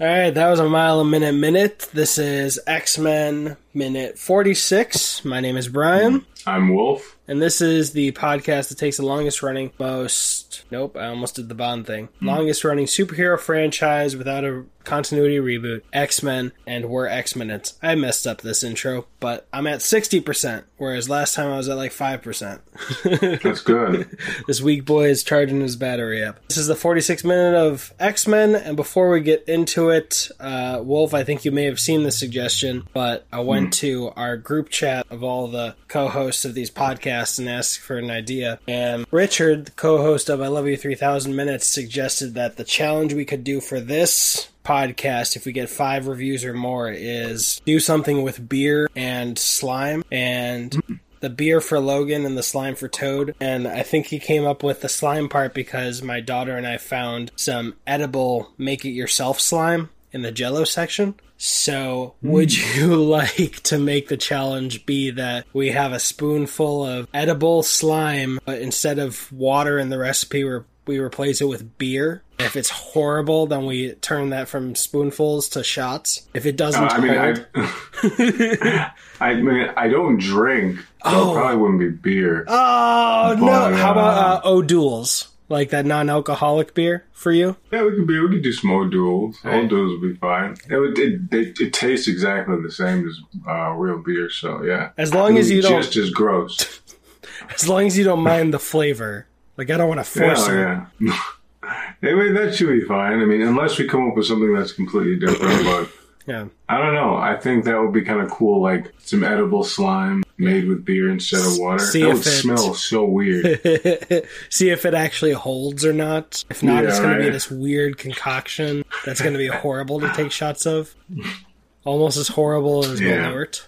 All right, that was a mile a minute minute. This is X Men minute 46. My name is Brian. I'm Wolf. And this is the podcast that takes the longest running, most. Nope, I almost did the Bond thing. Mm. Longest running superhero franchise without a continuity reboot, X Men, and we're X Men. I messed up this intro, but I'm at 60%, whereas last time I was at like 5%. That's good. this weak boy is charging his battery up. This is the 46 minute of X Men, and before we get into it, uh, Wolf, I think you may have seen the suggestion, but I went mm. to our group chat of all the co hosts of these podcasts and asked for an idea. And Richard, the co host of I Love You 3000 Minutes, suggested that the challenge we could do for this podcast, if we get five reviews or more, is do something with beer and slime and. Mm-hmm. the beer for Logan and the slime for Toad. And I think he came up with the slime part because my daughter and I found some edible make it yourself slime in the jello section. So, mm. would you like to make the challenge be that we have a spoonful of edible slime, but instead of water in the recipe, we're we replace it with beer. If it's horrible, then we turn that from spoonfuls to shots. If it doesn't, uh, I mean, I, I, mean, I don't drink, so oh. it probably wouldn't be beer. Oh but, no! How about uh, O'Doul's? Like that non-alcoholic beer for you? Yeah, we can be. We can do some O'Doul's. Right. duels would be fine. It, would, it, it, it, tastes exactly the same as uh, real beer. So yeah, as long as you don't just as gross. as long as you don't mind the flavor. Like I don't want to force yeah, it. Yeah. anyway, that should be fine. I mean, unless we come up with something that's completely different, but yeah, I don't know. I think that would be kind of cool, like some edible slime made with beer instead of water. See that would it, smell so weird. See if it actually holds or not. If not, yeah, it's going right. to be this weird concoction that's going to be horrible to take shots of. Almost as horrible as yeah. Malort.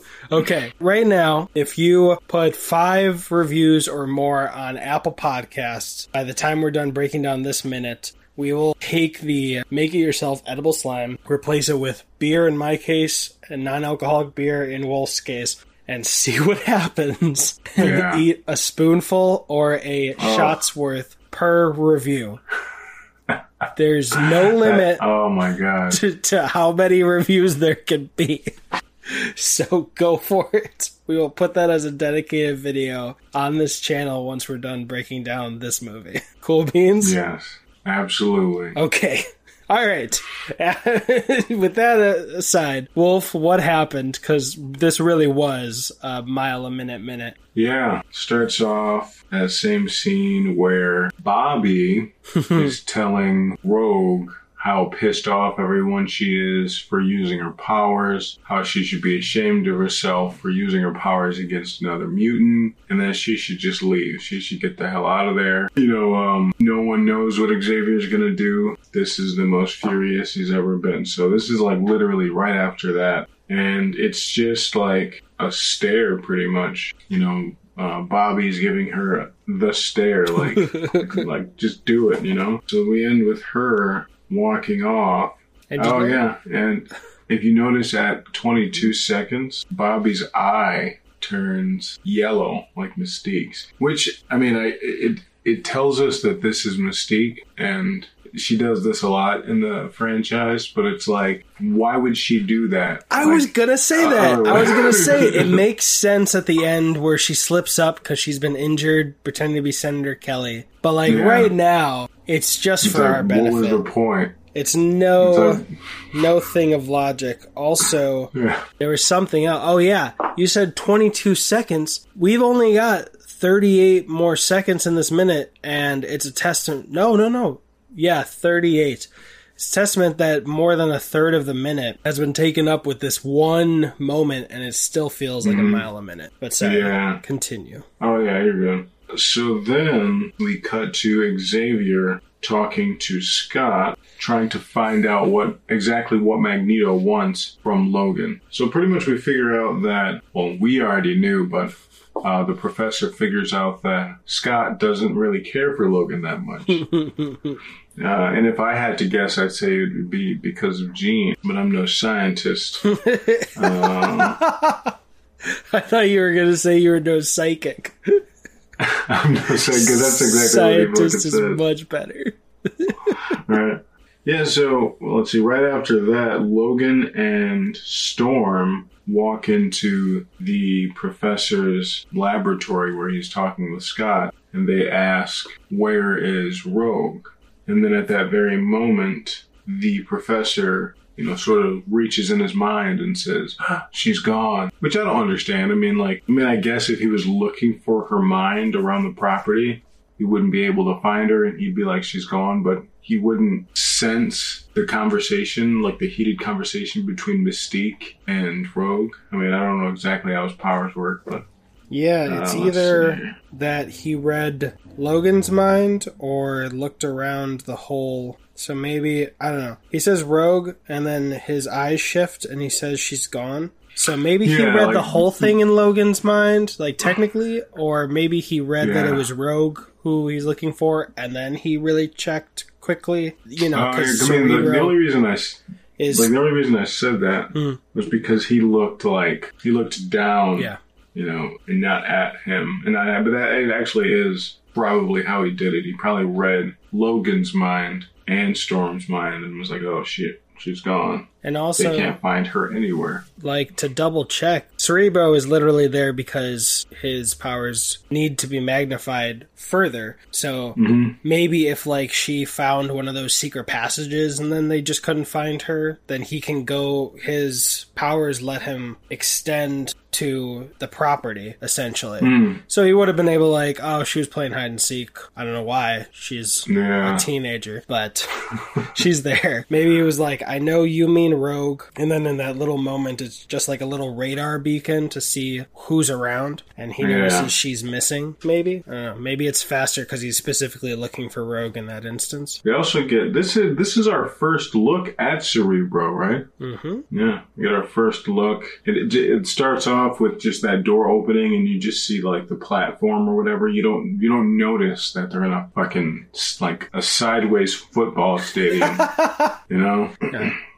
Okay, right now, if you put five reviews or more on Apple Podcasts, by the time we're done breaking down this minute, we will take the make it yourself edible slime, replace it with beer in my case, and non alcoholic beer in Wolf's case, and see what happens. And eat a spoonful or a oh. shot's worth per review. There's no limit. oh my god! To, to how many reviews there can be. so go for it. We will put that as a dedicated video on this channel once we're done breaking down this movie. Cool beans? Yes, absolutely. Okay. All right. With that uh, aside, Wolf, what happened? Because this really was a mile a minute minute. Yeah. Starts off that same scene where Bobby is telling Rogue how pissed off everyone she is for using her powers, how she should be ashamed of herself for using her powers against another mutant, and that she should just leave. She should get the hell out of there. You know, um, no one knows what Xavier's gonna do. This is the most furious he's ever been. So this is like literally right after that. And it's just like a stare pretty much. You know, uh, Bobby's giving her the stare, like, like just do it, you know. So we end with her walking off. And oh yeah, and if you notice at 22 seconds, Bobby's eye turns yellow like Mystique's, which I mean, I it it tells us that this is Mystique and she does this a lot in the franchise, but it's like, why would she do that? I like, was gonna say that. Uh, I was gonna say it makes sense at the end where she slips up because she's been injured, pretending to be Senator Kelly. But like yeah. right now, it's just it's for like, our benefit. What was the point? It's no it's no thing of logic. Also, yeah. there was something else. Oh yeah, you said 22 seconds. We've only got 38 more seconds in this minute, and it's a testament. No, no, no. Yeah, 38. It's testament that more than a third of the minute has been taken up with this one moment, and it still feels like mm-hmm. a mile a minute. But sorry, yeah. continue. Oh yeah, you're good. So then we cut to Xavier talking to Scott, trying to find out what exactly what Magneto wants from Logan. So pretty much we figure out that well, we already knew, but uh, the professor figures out that Scott doesn't really care for Logan that much. uh, and if I had to guess, I'd say it would be because of Jean, but I'm no scientist. um, I thought you were going to say you were no psychic. I'm not saying because that's exactly Scientist what is much better. right. Yeah, so well, let's see. Right after that, Logan and Storm walk into the professor's laboratory where he's talking with Scott, and they ask, Where is Rogue? And then at that very moment, the professor, you know, sort of reaches in his mind and says, "Ah, She's gone. Which I don't understand. I mean, like, I mean, I guess if he was looking for her mind around the property, he wouldn't be able to find her and he'd be like, She's gone, but he wouldn't sense the conversation, like the heated conversation between Mystique and Rogue. I mean, I don't know exactly how his powers work, but Yeah, it's Uh, either see. that he read Logan's mind or looked around the whole. So maybe, I don't know. He says rogue, and then his eyes shift and he says she's gone. So maybe he read like- the whole thing in Logan's mind, like technically, or maybe he read that it was Rogue who he's looking for, and then he really checked quickly, you know, Uh, I mean, the, the only reason I is like the only reason I said that Hmm. was because he looked like he looked down, yeah, you know, and not at him. And I, but that it actually is probably how he did it. He probably read Logan's mind and Storm's mind and was like, "Oh shit, she's gone. And They also can't find her anywhere." like to double check cerebro is literally there because his powers need to be magnified further so hmm maybe if like she found one of those secret passages and then they just couldn't find her then he can go his powers let him extend to the property essentially Mm. so he would have been able like oh she was playing hide and seek i don't know why she's Yeah. a teenager, but she's there. Maybe it was like, I know you mean rogue. And then in that little moment, it's just like a little radar beacon to see who's around. And he Yeah. notices she's missing, maybe. Know. Maybe it's faster because he's specifically looking for rogue in that instance. We also get this is this is our first look at Cerebro, right? hmm Yeah, we get our first look. It, it, it starts off with just that door opening, and you just see like the platform or whatever. You don't you don't notice that they're in a fucking like a sideways football stadium, you know.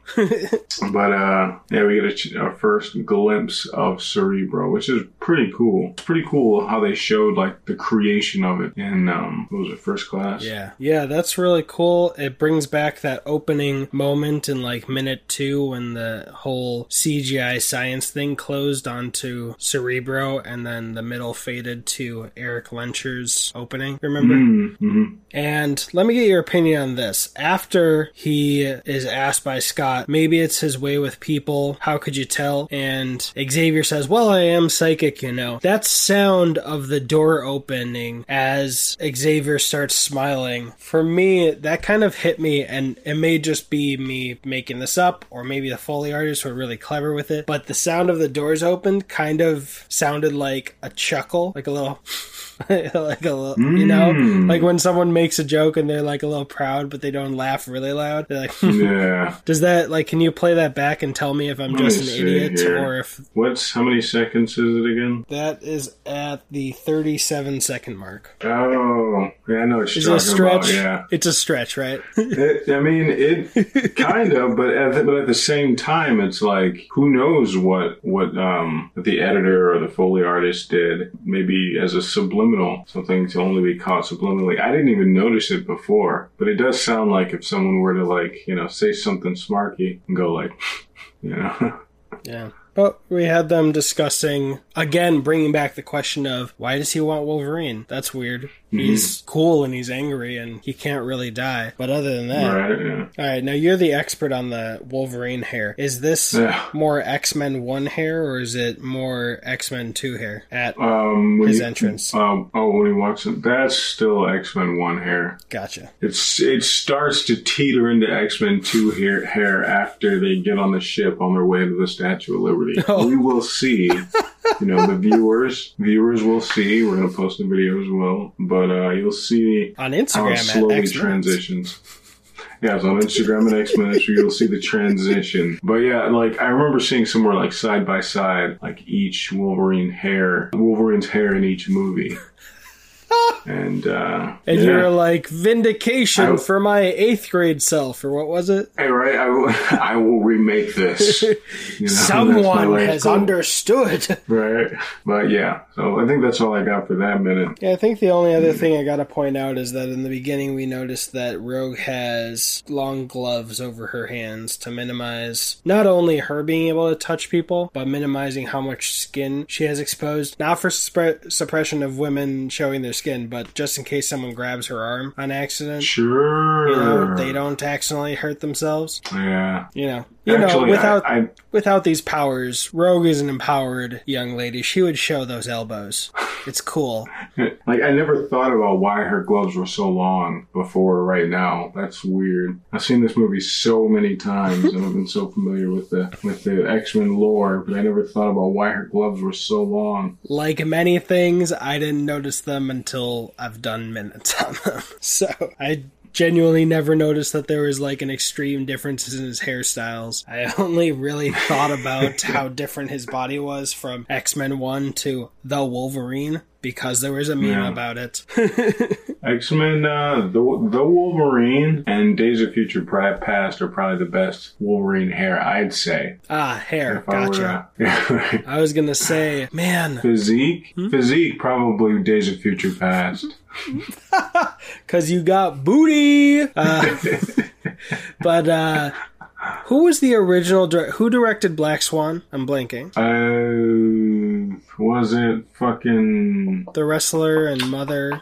but uh, yeah, we get a, our first glimpse of Cerebro, which is pretty cool. It's pretty cool how they showed like the creation of it in um, what was it, First Class? Yeah. Yeah, that's really cool. It brings back that opening moment in like minute two when the whole CGI science thing closed onto Cerebro and then the middle faded to Erik Lehnsherr's opening. Remember? Mm-hmm. And let me get your opinion on this. After he is asked by Scott, maybe it's his way with people. How could you tell? And Xavier says, Well, I am psychic, you know. That sound of the door opening as Xavier starts smiling, for me, that kind of hit me. And it may just be me making this up, or maybe the Foley artists were really clever with it. But the sound of the doors opened kind of sounded like a chuckle, like a little. like a little, you know, Mm. like when someone makes a joke and they're like a little proud, but they don't laugh really loud. They're like, Yeah. does that like? Can you play that back and tell me if I'm Let just an idiot here. or if What's how many seconds is it again? that is at the 37 second mark? Oh, yeah, I know what you're talking stretch? about. Yeah, It's a stretch, right? it, I mean, it kind of, but at the, but at the same time, it's like who knows what what um the editor or the foley artist did? Maybe as a subliminal, something to only be caught subliminally. I didn't even notice it before, but it does sound like if someone were to like you know say something smarky and go like, you know. yeah. But we had them discussing again, bringing back the question of why does he want Wolverine? That's weird. He's cool and he's angry and he can't really die. But other than that, Right, yeah. All right, now you're the expert on the Wolverine hair. Is this Yeah. more X Men 1 hair or is it more X Men 2 hair at Um, his you- entrance? Um, oh, when he walks in, that's still X Men One hair. Gotcha. It's it starts to teeter into X Men Two hair, hair after they get on the ship on their way to the Statue of Liberty. Oh. We will see. You know, the viewers viewers will see. We're gonna post the video as well, but uh, you'll see On how it Instagram at slowly transitions. Yeah, it's on Instagram and X. You'll see the transition. But yeah, like I remember seeing somewhere like side by side, like each Wolverine hair, Wolverine's hair in each movie. And uh, And yeah. you're like vindication I- for my eighth grade self, or what was it? Hey, right, I will, remake this. You know, Someone has goal. understood. Right, but yeah. So I think that's all I got for that minute. Yeah, I think the only other thing I gotta point out is that in the beginning we noticed that Rogue has long gloves over her hands to minimize not only her being able to touch people, but minimizing how much skin she has exposed. Not for suppre- suppression of women showing their skin, but just in case someone grabs her arm on accident. Sure. You know, they don't accidentally hurt themselves. Yeah. You know, you Actually, know, without I, I without these powers, Rogue is an empowered young lady. She would show those elbows. It's cool. like I never thought about why her gloves were so long before right now. That's weird. I've seen this movie so many times and I've been so familiar with the with the X Men lore, but I never thought about why her gloves were so long. Like many things, I didn't notice them until I've done minutes on them. So I genuinely never noticed that there was like an extreme differences in his hairstyles. I only really thought about how different his body was from X Men 1 to The Wolverine because there was a meme Yeah. about it. X Men, uh, the the Wolverine and Days of Future Past are probably the best Wolverine hair, I'd say. ah, hair. If I Gotcha. I was gonna say, man, Physique, Hmm? physique, probably Days of Future Past. because you got booty. Uh, but uh, who was the original? Dir- who directed Black Swan? I'm blanking. Uh, was it fucking The wrestler and mother.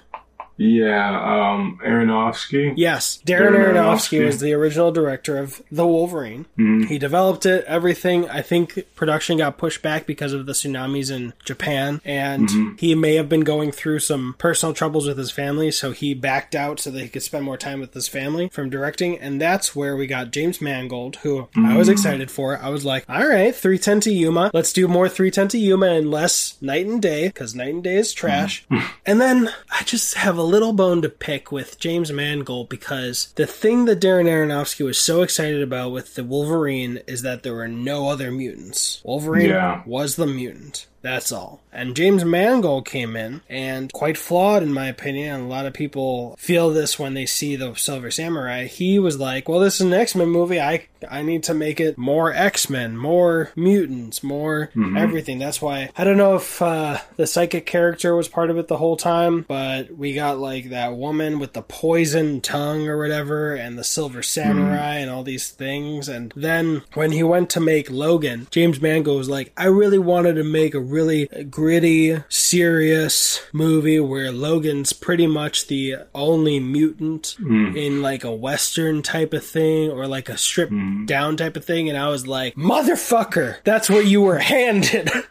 Yeah? Um, Aronofsky. Yes, Darren Darren Aronofsky Aronofsky. was the original director of The Wolverine. Mhm. He developed it, everything. I think production got pushed back because of the tsunamis in Japan, and Mm-hmm. he may have been going through some personal troubles with his family, so he backed out so that he could spend more time with his family from directing. And that's where we got James Mangold, who I was excited for. I was like, all right, 310 to Yuma. Let's do more 310 to Yuma and less Knight and Day, because Knight and Day is trash. And then I just have a little bone to pick with James Mangold because the thing that Darren Aronofsky was so excited about with the Wolverine is that there were no other mutants. Wolverine Yeah. was the mutant. That's all. And James Mangold came in and quite flawed in my opinion. And a lot of people feel this when they see the Silver Samurai. He was like, "Well, this is an X Men movie. I I need to make it more X Men, more mutants, more everything." That's why I don't know if uh, the psychic character was part of it the whole time, but we got like that woman with the poison tongue or whatever, and the Silver Samurai and all these things. And then when he went to make Logan, James Mangold was like, "I really wanted to make a really gritty, serious movie where Logan's pretty much the only mutant mm. in like a western type of thing or like a stripped mm. down type of thing." And I was like, "Motherfucker, that's what you were handed."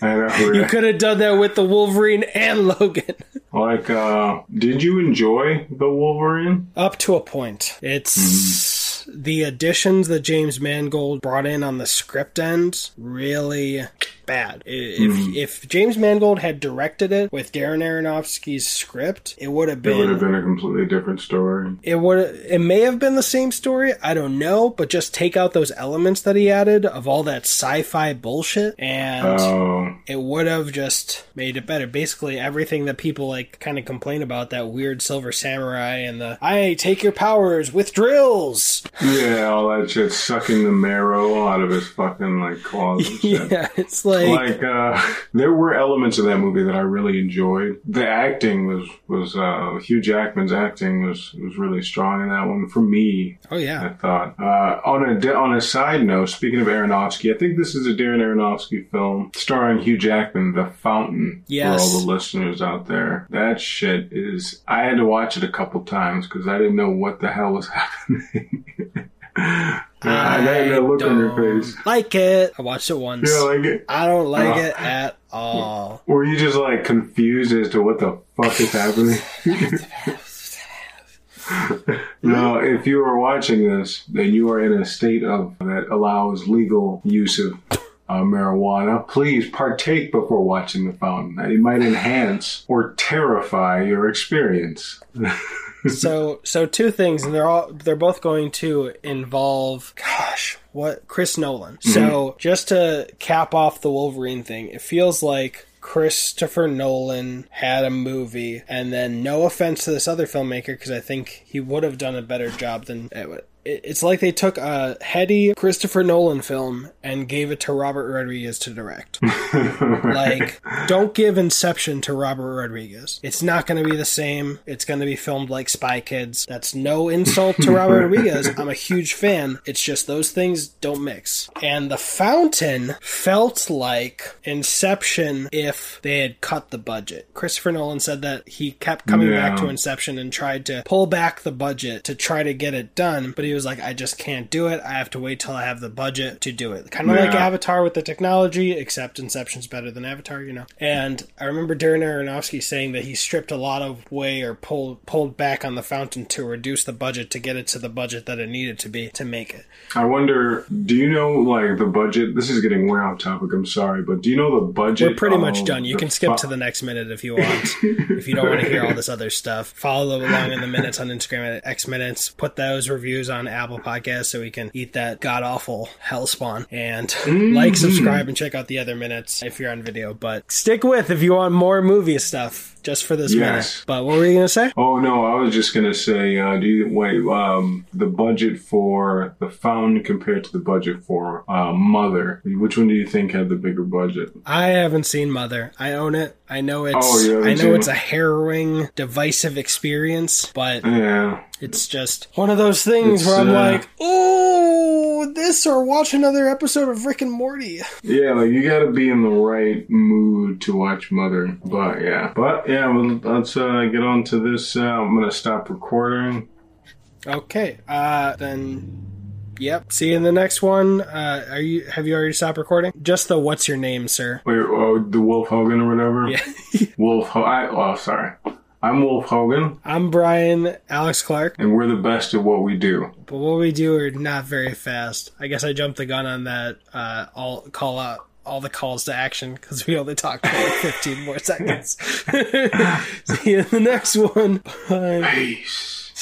You could have done that with the Wolverine and Logan. Like, uh, did you enjoy the Wolverine? Up to a point. It's mm-hmm. the additions that James Mangold brought in on the script end really bad. If hmm. if James Mangold had directed it with Darren Aronofsky's script, it would have been. It would have been a completely different story. it would it may have been the same story, I don't know, but just take out those elements that he added of all that sci-fi bullshit and Oh, it would have just made it better. Basically, everything that people like kind of complain about that weird silver samurai and the I take your powers with drills. yeah, all that shit sucking the marrow out of his fucking like claws. Yeah, it's like, like uh there were elements of that movie that I really enjoyed. The acting was was uh Hugh Jackman's acting was was really strong in that one for me. oh yeah, I thought. Uh, on a on a side note, speaking of Aronofsky, I think this is a Darren Aronofsky film starring Hugh Jackman, The Fountain. Yes. For all the listeners out there, that shit is. I had to watch it a couple times because I didn't know what the hell was happening. I had that look on your face. like it. I watched it once. Yeah, like it. I don't like Oh. it at all. Were you just like confused as to what the fuck is happening? no, if you are watching this, then you are in a state of that allows legal use of uh, marijuana. Please partake before watching the fountain. It might enhance or terrify your experience. so so two things and they're all they're both going to involve gosh what chris nolan. Mm-hmm. So just to cap off the wolverine thing it feels like Christopher Nolan had a movie, and then no offense to this other filmmaker, because I think he would have done a better job than eh, it's like they took a heady Christopher Nolan film and gave it to Robert Rodriguez to direct. like, don't give Inception to Robert Rodriguez. It's not going to be the same. It's going to be filmed like Spy Kids. That's no insult to Robert Rodriguez. I'm a huge fan. It's just those things don't mix. And The Fountain felt like Inception if they had cut the budget. Christopher Nolan said that he kept coming yeah. back to Inception and tried to pull back the budget to try to get it done, but he was like, I just can't do it. I have to wait till I have the budget to do it. Kind of yeah. like Avatar with the technology, except Inception's better than Avatar, you know. And I remember Darren Aronofsky saying that he stripped a lot of way or pulled pulled back on the fountain to reduce the budget to get it to the budget that it needed to be to make it. I wonder, do you know like the budget? This is getting way off topic. I'm sorry, but do you know the budget? We're pretty much done. You can skip to the next minute if you want. if you don't want to hear all this other stuff, follow along in the minutes on Instagram at X Minutes. Put those reviews on Apple Podcast so we can eat that god awful hell spawn. And mm-hmm. like, subscribe, and check out the other minutes if you're on video. But stick with if you want more movie stuff just for this yes. minute. But what were you gonna say? Oh no, I was just gonna say, uh, do you wait? Um, the budget for the Fountain compared to the budget for uh, Mother. Which one do you think had the bigger budget? I haven't seen Mother. I own it. I know it's. Oh, yeah, I know it's a harrowing, divisive experience, but yeah. It's just one of those things it's, where I'm uh, like, oh, this or watch another episode of Rick and Morty. Yeah, like you got to be in the right mood to watch Mother. But yeah, but yeah, well, let's uh, get on to this. Uh, I'm gonna stop recording. Okay, uh, then. Yep. See you in the next one. Uh, are you? Have you already stopped recording? Just the "What's your name, sir?" Wait, oh, the Wolf Hogan or whatever. Yeah. Wolf. Ho- I, oh, sorry. I'm Wolf Hogan. I'm Brian Alex Clark. And we're the best at what we do. But what we do are not very fast. I guess I jumped the gun on that. Uh, I'll call out all the calls to action because we only talked for like 15 more seconds. See you in the next one. Bye. Peace.